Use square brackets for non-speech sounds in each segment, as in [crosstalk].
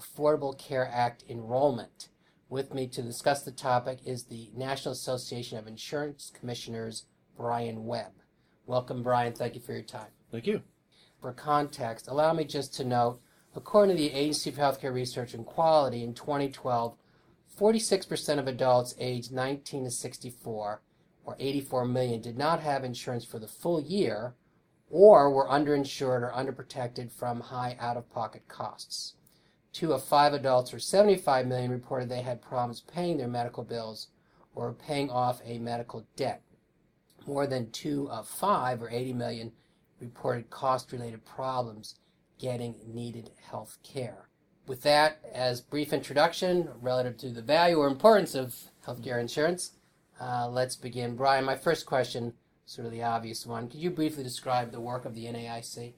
Affordable Care Act enrollment. With me to discuss the topic is the National Association of Insurance Commissioners, Brian Webb. Welcome, Brian. Thank you for your time. Thank you. For context, allow me just to note according to the Agency for Healthcare Research and Quality in 2012, 46% of adults aged 19 to 64, or 84 million, did not have insurance for the full year or were underinsured or underprotected from high out of pocket costs. Two of five adults, or 75 million, reported they had problems paying their medical bills or paying off a medical debt. More than two of five, or 80 million, reported cost related problems getting needed health care. With that, as brief introduction relative to the value or importance of healthcare insurance, uh, let's begin. Brian, my first question, sort of the obvious one. Could you briefly describe the work of the NAIC?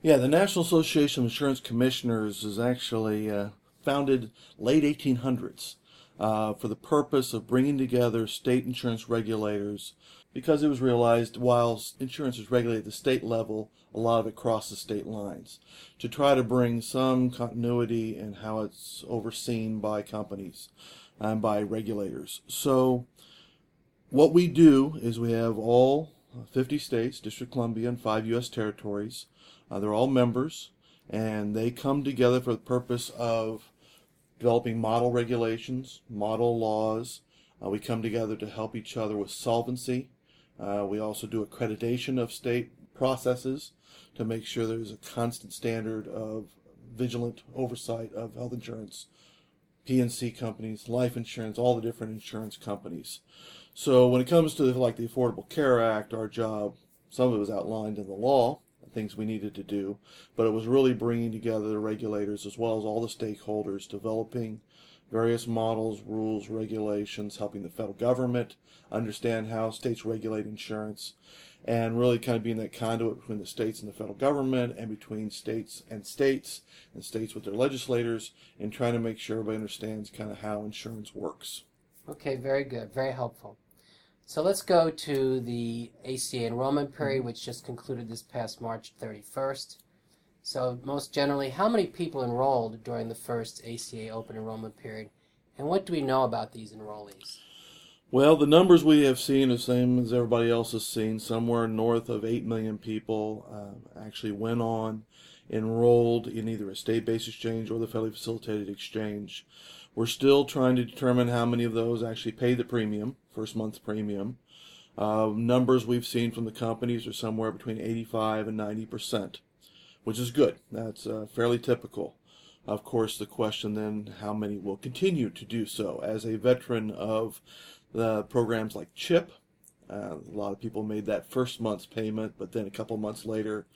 Yeah, the National Association of Insurance Commissioners is actually uh, founded late 1800s uh, for the purpose of bringing together state insurance regulators because it was realized while insurance is regulated at the state level, a lot of it crosses state lines to try to bring some continuity in how it's overseen by companies and by regulators. So, what we do is we have all 50 states, District Columbia, and five U.S. territories uh, they're all members, and they come together for the purpose of developing model regulations, model laws. Uh, we come together to help each other with solvency. Uh, we also do accreditation of state processes to make sure there's a constant standard of vigilant oversight of health insurance, P&C companies, life insurance, all the different insurance companies. So when it comes to like the Affordable Care Act, our job, some of it was outlined in the law, things we needed to do, but it was really bringing together the regulators as well as all the stakeholders, developing various models, rules, regulations, helping the federal government understand how states regulate insurance, and really kind of being that conduit between the states and the federal government and between states and states and states with their legislators and trying to make sure everybody understands kind of how insurance works. Okay, very good, very helpful. So let's go to the ACA enrollment period, which just concluded this past March 31st. So, most generally, how many people enrolled during the first ACA open enrollment period, and what do we know about these enrollees? Well, the numbers we have seen are the same as everybody else has seen. Somewhere north of 8 million people uh, actually went on, enrolled in either a state based exchange or the federally facilitated exchange. We're still trying to determine how many of those actually pay the premium first month premium. Uh, numbers we've seen from the companies are somewhere between 85 and 90 percent, which is good. That's uh, fairly typical. Of course, the question then, how many will continue to do so? As a veteran of the programs like CHIP, uh, a lot of people made that first month's payment, but then a couple months later,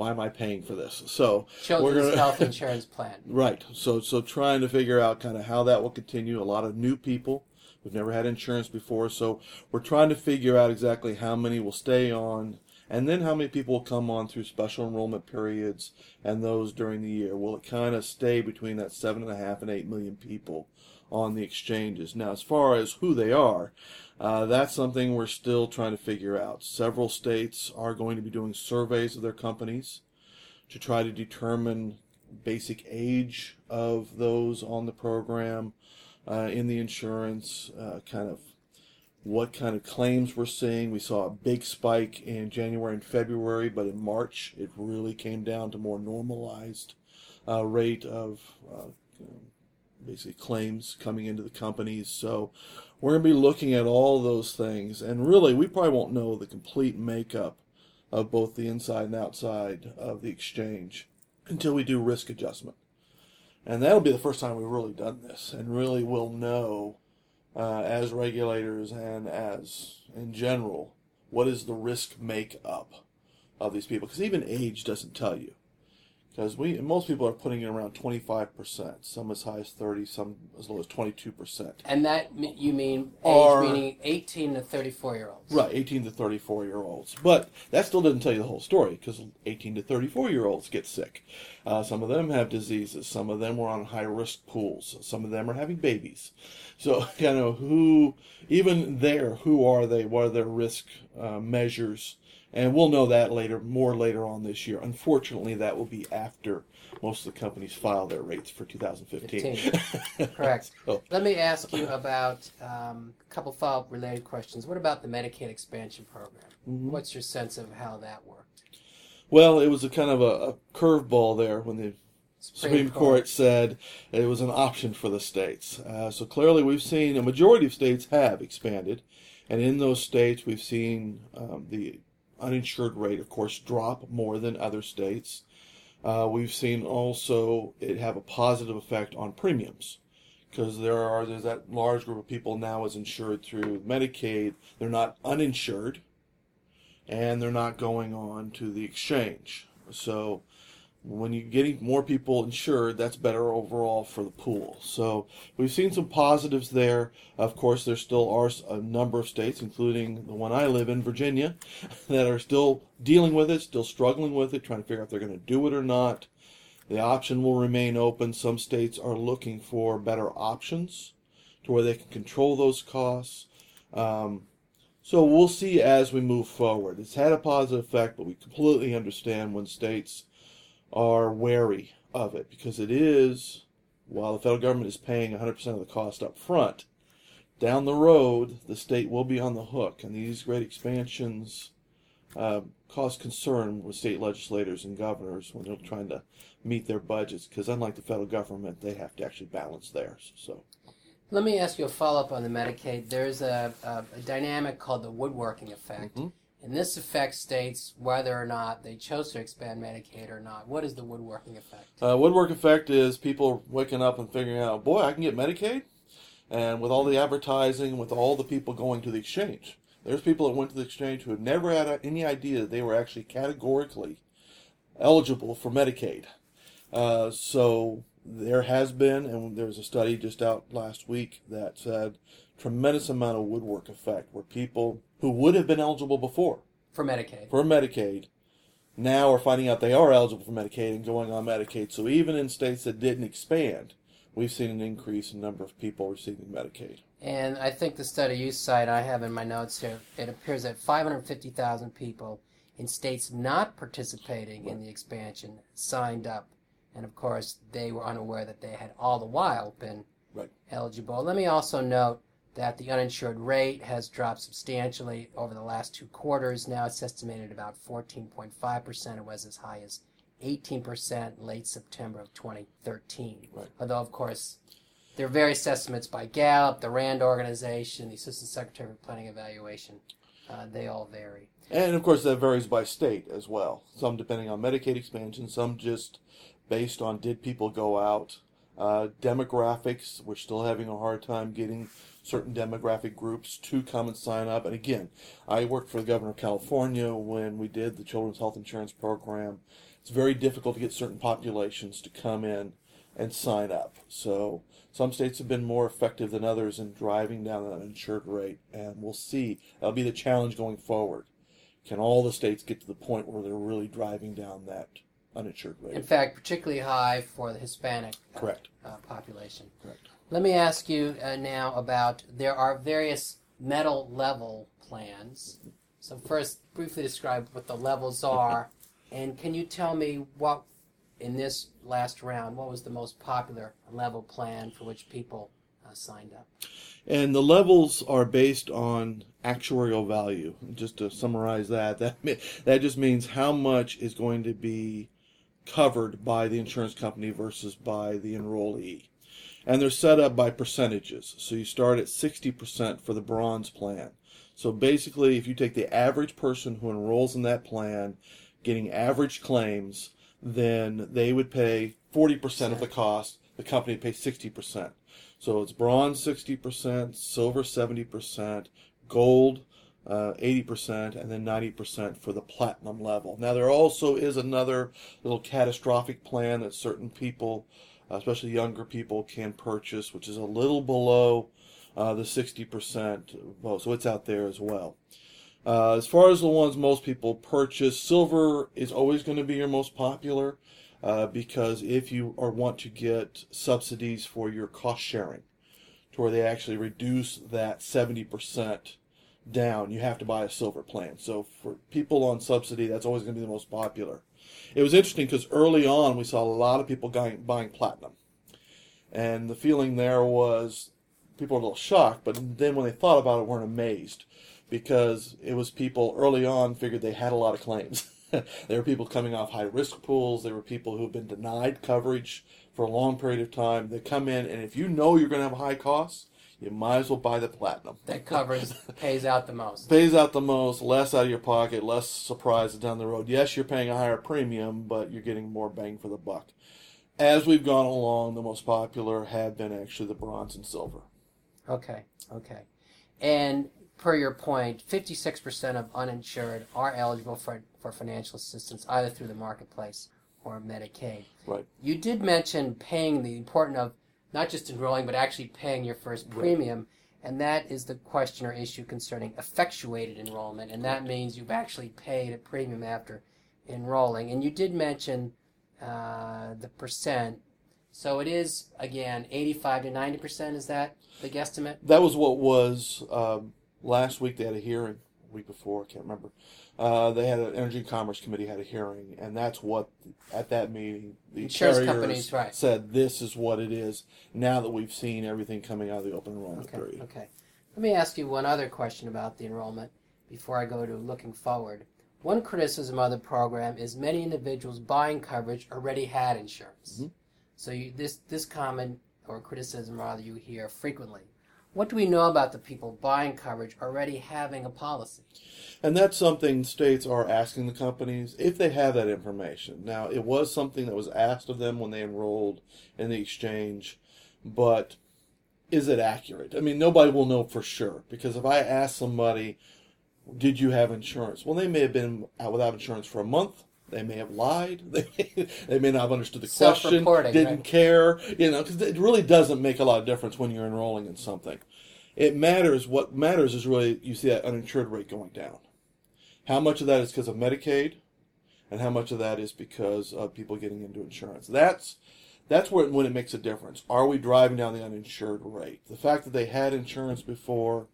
why am I paying for this? So Children's gonna, health [laughs] insurance plan. right. So so trying to figure out kind of how that will continue. A lot of new people We've never had insurance before, so we're trying to figure out exactly how many will stay on and then how many people will come on through special enrollment periods and those during the year. Will it kind of stay between that seven and a half and eight million people on the exchanges? Now, as far as who they are, uh, that's something we're still trying to figure out. Several states are going to be doing surveys of their companies to try to determine basic age of those on the program uh, in the insurance, uh, kind of what kind of claims we're seeing. We saw a big spike in January and February, but in March it really came down to more normalized uh, rate of uh, basically claims coming into the companies. So we're going to be looking at all those things, and really we probably won't know the complete makeup of both the inside and outside of the exchange until we do risk adjustment. And that'll be the first time we've really done this and really will know uh, as regulators and as in general what is the risk makeup of these people. Because even age doesn't tell you. Because we most people are putting it around 25%, some as high as 30, some as low as 22%. And that you mean age Are- meaning 18 to 34 year olds. Right, 18 to 34 year olds. But that still doesn't tell you the whole story because 18 to 34 year olds get sick. Uh, some of them have diseases. Some of them were on high risk pools. Some of them are having babies. So, [laughs] you know, who, even there, who are they? What are their risk uh, measures? And we'll know that later, more later on this year. Unfortunately, that will be after most of the companies file their rates for 2015. [laughs] Correct. So, Let me ask you about um, a couple follow up related questions. What about the Medicaid expansion program? Mm-hmm. What's your sense of how that worked? well, it was a kind of a, a curveball there when the Supreme Court said it was an option for the states. Uh, so clearly, we've seen a majority of states have expanded, and in those states, we've seen um, the uninsured rate, of course, drop more than other states. Uh, we've seen also it have a positive effect on premiums because there are there's that large group of people now is insured through Medicaid. They're not uninsured, and they're not going on to the exchange. So when you're getting more people insured, that's better overall for the pool. So we've seen some positives there. Of course, there still are a number of states, including the one I live in, Virginia, [laughs] that are still dealing with it, still struggling with it, trying to figure out if they're going to do it or not. The option will remain open. Some states are looking for better options to where they can control those costs. Um, so we'll see as we move forward. It's had a positive effect, but we completely understand when states are wary of it because it is, while the federal government is paying 100% of the cost up front, down the road, the state will be on the hook. And these great expansions uh, cause concern with state legislators and governors when they're trying to meet their budgets because, unlike the federal government, they have to actually balance theirs. So, Let me ask you a follow up on the Medicaid. There's a, a, a dynamic called the woodworking effect. Mhm. And this effect states whether or not they chose to expand Medicaid or not. What is the woodworking effect? Uh, woodwork effect is people waking up and figuring out, boy, I can get Medicaid, and with all the advertising, with all the people going to the exchange, there's people that went to the exchange who had never had any idea that they were actually categorically eligible for Medicaid. Uh, so there has been, and there was a study just out last week that said tremendous amount of woodwork effect where people who would have been eligible before For Medicaid. for Medicaid now are finding out they are eligible for Medicaid and going on Medicaid. So even in states that didn't expand, we've seen an increase in number of people receiving Medicaid. And I think the study you cite, I have in my notes here, it appears that 550,000 people in states not participating in the expansion signed up. And of course, they were unaware that they had all the while been Right. eligible. Let me also note that the uninsured rate has dropped substantially over the last two quarters. Now it's estimated about 14.5%. It was as high as 18% late September of 2013. Right. Although, of course, there are various estimates by Gallup, the RAND organization, the Assistant Secretary for Planning Evaluation. Uh, they all vary. And of course, that varies by state as well. Some depending on Medicaid expansion, some just based on did people go out. Uh, demographics, we're still having a hard time getting certain demographic groups to come and sign up. And again, I worked for the governor of California when we did the Children's Health Insurance Program. It's very difficult to get certain populations to come in and sign up. So some states have been more effective than others in driving down that uninsured rate, and we'll see. That'll be the challenge going forward. Can all the states get to the point where they're really driving down that uninsured In fact, particularly high for the Hispanic uh, Correct. uh, population. Correct. Let me ask you uh, now about there are various metal level plans. So first, briefly describe what the levels are, [laughs] and can you tell me what in this last round what was the most popular level plan for which people uh, signed up? And the levels are based on actuarial value. Just to summarize that, that [laughs] that just means how much is going to be covered by the insurance company versus by the enrollee. And they're set up by percentages. So you start at 60% for the bronze plan. So basically, if you take the average person who enrolls in that plan, getting average claims, then they would pay 40% of the cost. The company would pay 60%. So it's bronze 60%, silver 70%, gold uh, 80%, and then 90% for the platinum level. Now, there also is another little catastrophic plan that certain people, uh, especially younger people, can purchase, which is a little below uh, the 60%. Well, so it's out there as well. Uh, as far as the ones most people purchase, silver is always going to be your most popular uh, because if you are want to get subsidies for your cost sharing, to where they actually reduce that 70% down, you have to buy a silver plan. So for people on subsidy, that's always going to be the most popular. It was interesting because early on we saw a lot of people buying, buying platinum. And the feeling there was people were a little shocked, but then when they thought about it, weren't amazed because it was people early on figured they had a lot of claims. [laughs] there were people coming off high risk pools. There were people who've been denied coverage for a long period of time. They come in, and if you know you're going to have a high costs, you might as well buy the platinum. That covers, pays out the most. Pays out the most, less out of your pocket, less surprises down the road. Yes, you're paying a higher premium, but you're getting more bang for the buck. As we've gone along, the most popular have been actually the bronze and silver. Okay, okay. And per your point, 56% of uninsured are eligible for, for financial assistance either through the marketplace or Medicaid. Right. You did mention paying the importance of not just enrolling, but actually paying your first premium. And that is the question or issue concerning effectuated enrollment. And that means you've actually paid a premium after enrolling. And you did mention uh, the percent. So it is, again, 85 to 90%. Is that the guesstimate? That was what was um, last week. They had a hearing, week before, I can't remember. Uh, they had an Energy and Commerce Committee had a hearing, and that's what at that meeting the Insurance companies, right. said this is what it is. Now that we've seen everything coming out of the open enrollment Okay, period, okay. Let me ask you one other question about the enrollment before I go to looking forward. One criticism of the program is many individuals buying coverage already had insurance. Mhm. So you, this this comment or criticism rather you hear frequently. What do we know about the people buying coverage already having a policy? and that's something states are asking the companies if they have that information. Now, it was something that was asked of them when they enrolled in the exchange, but is it accurate? I mean, nobody will know for sure because if I ask somebody, "Did you have insurance?" Well, they may have been out without insurance for a month. They may have lied. [laughs] They may, they may not have understood the question. Didn't right. care. You know, because it really doesn't make a lot of difference when you're enrolling in something. It matters. What matters is really you see that uninsured rate going down. How much of that is because of Medicaid, and how much of that is because of people getting into insurance? That's that's where when it makes a difference. Are we driving down the uninsured rate? The fact that they had insurance before,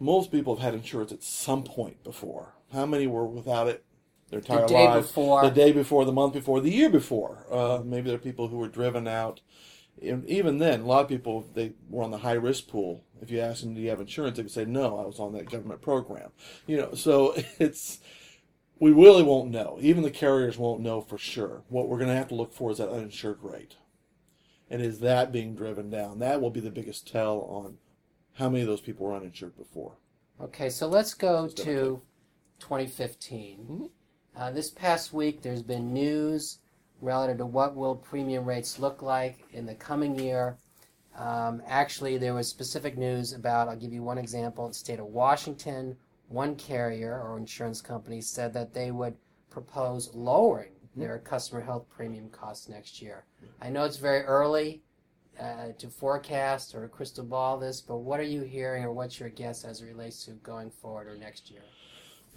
most people have had insurance at some point before. How many were without it their entire day lives? before. the day before, the month before, the year before. Uh, maybe there are people who were driven out. And even then, a lot of people they were on the high risk pool. If you ask them, "Do you have insurance?" they would say, "No, I was on that government program." You know, so [laughs] it's we really won't know. Even the carriers won't know for sure. What we're going to have to look for is that uninsured rate, and is that being driven down? That will be the biggest tell on how many of those people were uninsured before. Okay, so let's go to 2015. Mhm. Uh, this past week, there's been news relative to what will premium rates look like in the coming year. Um, actually, there was specific news about. I'll give you one example. In the state of Washington, one carrier or insurance company said that they would propose lowering their customer health premium costs next year. I know it's very early uh, to forecast or crystal ball this, but what are you hearing or what's your guess as it relates to going forward or next year?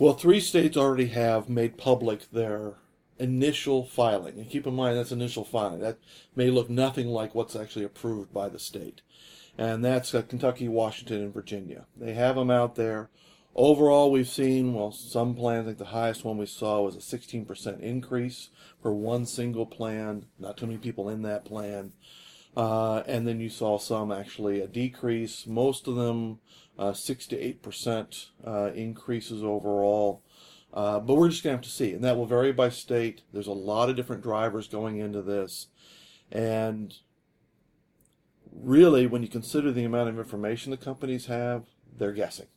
Well, three states already have made public their initial filing. And keep in mind, that's initial filing. That may look nothing like what's actually approved by the state. And that's uh, Kentucky, Washington, and Virginia. They have them out there. Overall, we've seen, well, some plans, I think the highest one we saw was a 16% increase for one single plan. Not too many people in that plan. Uh, and then you saw some actually a decrease. Most of them uh, six to eight percent uh, increases overall. But we're just gonna have to see, and that will vary by state. There's a lot of different drivers going into this, and really, when you consider the amount of information the companies have, they're guessing.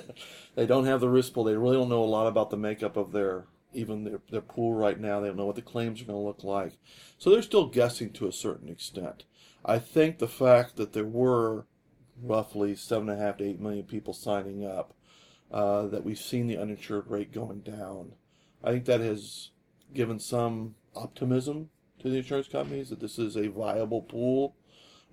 [laughs] they don't have the risk pool. They really don't know a lot about the makeup of their even their, their pool right now. They don't know what the claims are going to look like. So they're still guessing to a certain extent. I think the fact that there were roughly seven and a half to eight million people signing up uh, that we've seen the uninsured rate going down. I think that has given some optimism to the insurance companies that this is a viable pool.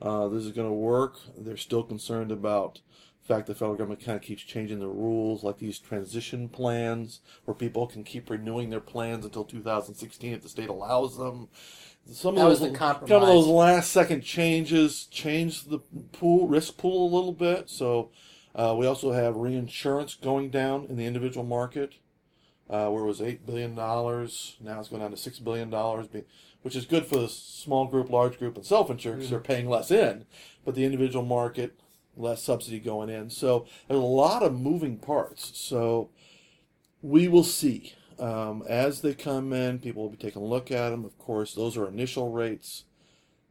Uh, this is going to work. They're still concerned about the fact that the federal government kind of keeps changing the rules, like these transition plans, where people can keep renewing their plans until 2016 if the state allows them. Some That of was those, the some of those last second changes changed the pool risk pool a little bit. So uh, we also have reinsurance going down in the individual market, uh, where it was eight billion dollars. Now it's going down to six billion dollars, which is good for the small group, large group, and self-insured because they're paying less in. But the individual market, less subsidy going in. So there's a lot of moving parts. So we will see. Um, as they come in, people will be taking a look at them. Of course, those are initial rates.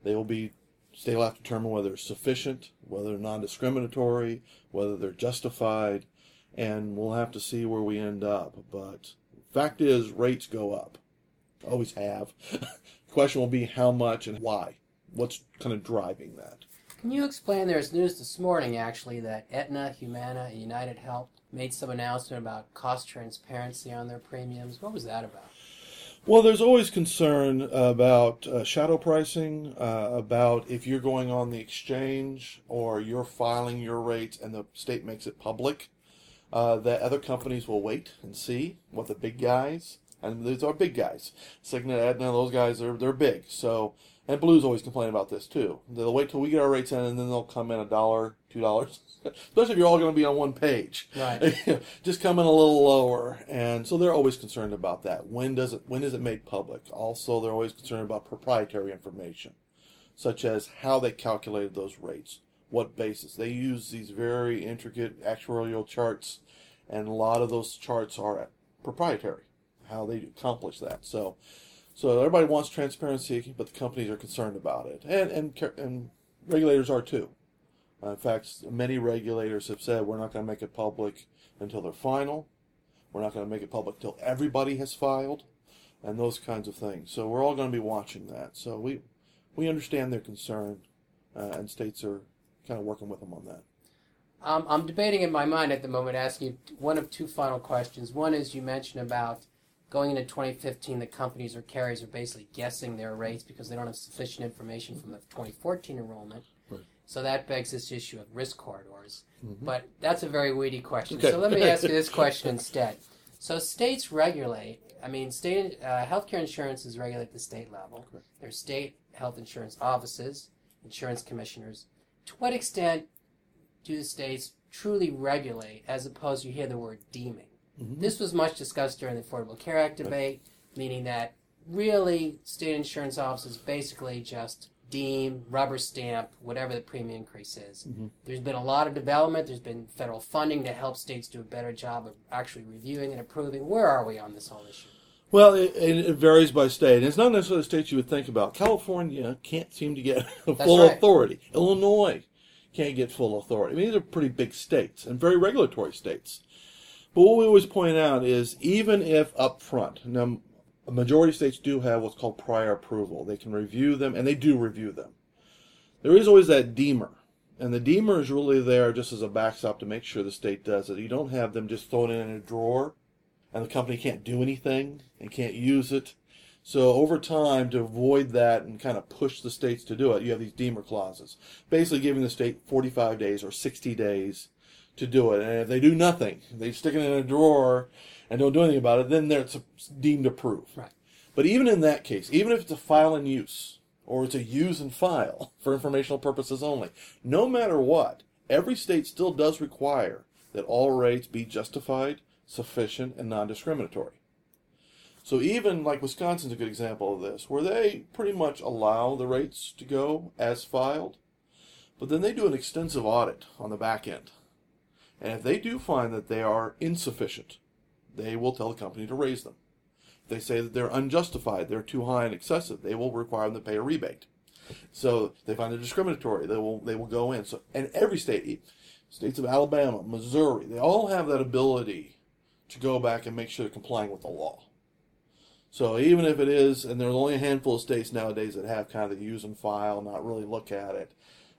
They will be, will have to determine whether they're sufficient, whether they're non-discriminatory, whether they're justified, and we'll have to see where we end up. But fact is, rates go up. Always have. [laughs] question will be how much and why. What's kind of driving that? Can you explain? There's news this morning actually that Aetna, Humana, and United Health made some announcement about cost transparency on their premiums. What was that about? Well, there's always concern about uh, shadow pricing, uh, about if you're going on the exchange or you're filing your rates and the state makes it public, uh, that other companies will wait and see what the big guys, and these are big guys, Cigna, Aetna, those guys are they're big. So, and Blues always complain about this too. They'll wait till we get our rates in, and then they'll come in a dollar, two dollars, [laughs] especially if you're all going to be on one page. Right. [laughs] just come in a little lower. And so they're always concerned about that. When does it when is it made public? Also they're always concerned about proprietary information such as how they calculated those rates what basis. They use these very intricate actuarial charts and a lot of those charts are proprietary how they accomplish that so so everybody wants transparency but the companies are concerned about it and and and regulators are too uh, in fact, many regulators have said we're not going to make it public until they're final. We're not going to make it public until everybody has filed, and those kinds of things. So we're all going to be watching that. So we we understand their concern, uh, and states are kind of working with them on that. Um, I'm debating in my mind at the moment, asking one of two final questions. One is you mentioned about going into 2015, the companies or carriers are basically guessing their rates because they don't have sufficient information from the 2014 enrollment. Right. So that begs this issue of risk corridors. Mhm. But that's a very weedy question. Okay. So let me [laughs] ask you this question instead. So states regulate. I mean, state uh, healthcare insurance is regulated at the state level. Correct. There's state health insurance offices, insurance commissioners. To what extent do the states truly regulate, as opposed to you hear the word deeming? Mhm. This was much discussed during the Affordable Care Act debate, meaning that really state insurance offices basically just deem, rubber stamp, whatever the premium increase is. Mhm. There's been a lot of development. There's been federal funding to help states do a better job of actually reviewing and approving. Where are we on this whole issue? Well, it, it it varies by state. It's not necessarily the states you would think about. California can't seem to get [laughs] full right. authority. Illinois can't get full authority. I mean, these are pretty big states and very regulatory states. But what we always point out is even if up front, now a majority of states do have what's called prior approval. They can review them, and they do review them. There is always that deemer. And the deemer is really there just as a backstop to make sure the state does it. You don't have them just thrown in a drawer and the company can't do anything and can't use it. So over time, to avoid that and kind of push the states to do it, you have these deemer clauses, basically giving the state 45 days or 60 days to do it. And if they do nothing, they stick it in a drawer and don't do anything about it, then it's deemed approved. Right. But even in that case, even if it's a file and use, or it's a use and file [laughs] for informational purposes only, no matter what, every state still does require that all rates be justified, sufficient, and non-discriminatory. So even like Wisconsin's a good example of this, where they pretty much allow the rates to go as filed, but then they do an extensive audit on the back end. And if they do find that they are insufficient, they will tell the company to raise them. If they say that they're unjustified, they're too high and excessive, they will require them to pay a rebate. So they find they're discriminatory, they will they will go in. So and every state, states of Alabama, Missouri, they all have that ability to go back and make sure they're complying with the law. So even if it is, and there's only a handful of states nowadays that have kind of the use and file, not really look at it,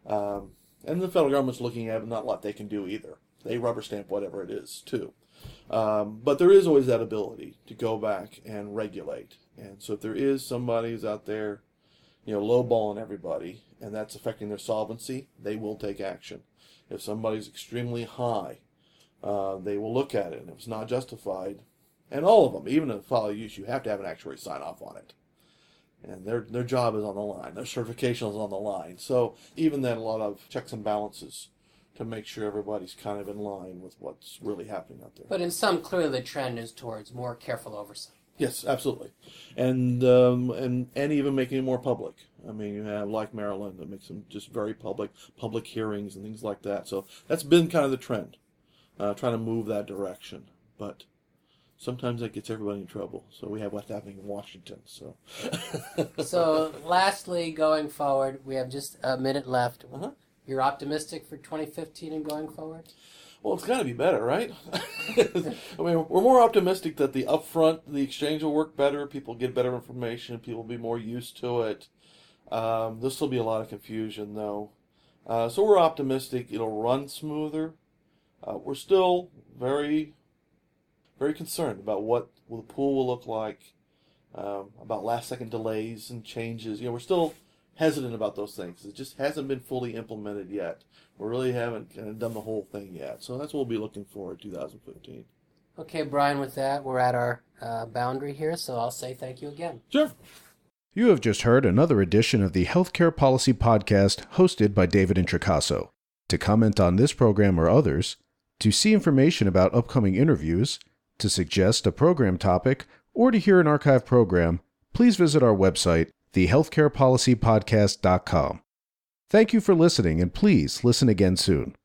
um, and the federal government's looking at it, not a lot they can do either. They rubber stamp whatever it is too. Um, but there is always that ability to go back and regulate. And so if there is somebody who's out there, you know, lowballing everybody, and that's affecting their solvency, they will take action. If somebody's extremely high, uh, they will look at it, and if it's not justified, and all of them, even in follow use, you have to have an actuary sign off on it. And their their job is on the line, their certification is on the line. So even then, a lot of checks and balances to make sure everybody's kind of in line with what's really happening out there. But in some, clearly the trend is towards more careful oversight. Yes, absolutely, and um, and and even making it more public. I mean, you have like Maryland that makes them just very public, public hearings and things like that. So that's been kind of the trend, uh, trying to move that direction. But sometimes that gets everybody in trouble. So we have what's happening in Washington. So. [laughs] so lastly, going forward, we have just a minute left. Uh-huh. You're optimistic for 2015 and going forward? Well, it's got to be better, right? [laughs] I mean, we're more optimistic that the upfront, the exchange will work better. People get better information. People will be more used to it. Um, this will be a lot of confusion, though. Uh, so we're optimistic it'll run smoother. Uh, we're still very, very concerned about what the pool will look like, um, about last second delays and changes. You know, we're still hesitant about those things. It just hasn't been fully implemented yet. We really haven't kind of done the whole thing yet. So that's what we'll be looking for in 2015. Okay, Brian, with that, we're at our uh, boundary here, so I'll say thank you again. Sure. You have just heard another edition of the Healthcare Policy Podcast hosted by David Introcaso. To comment on this program or others, to see information about upcoming interviews, to suggest a program topic, or to hear an archive program, please visit our website, thehealthcarepolicypodcast.com. Thank you for listening, and please listen again soon.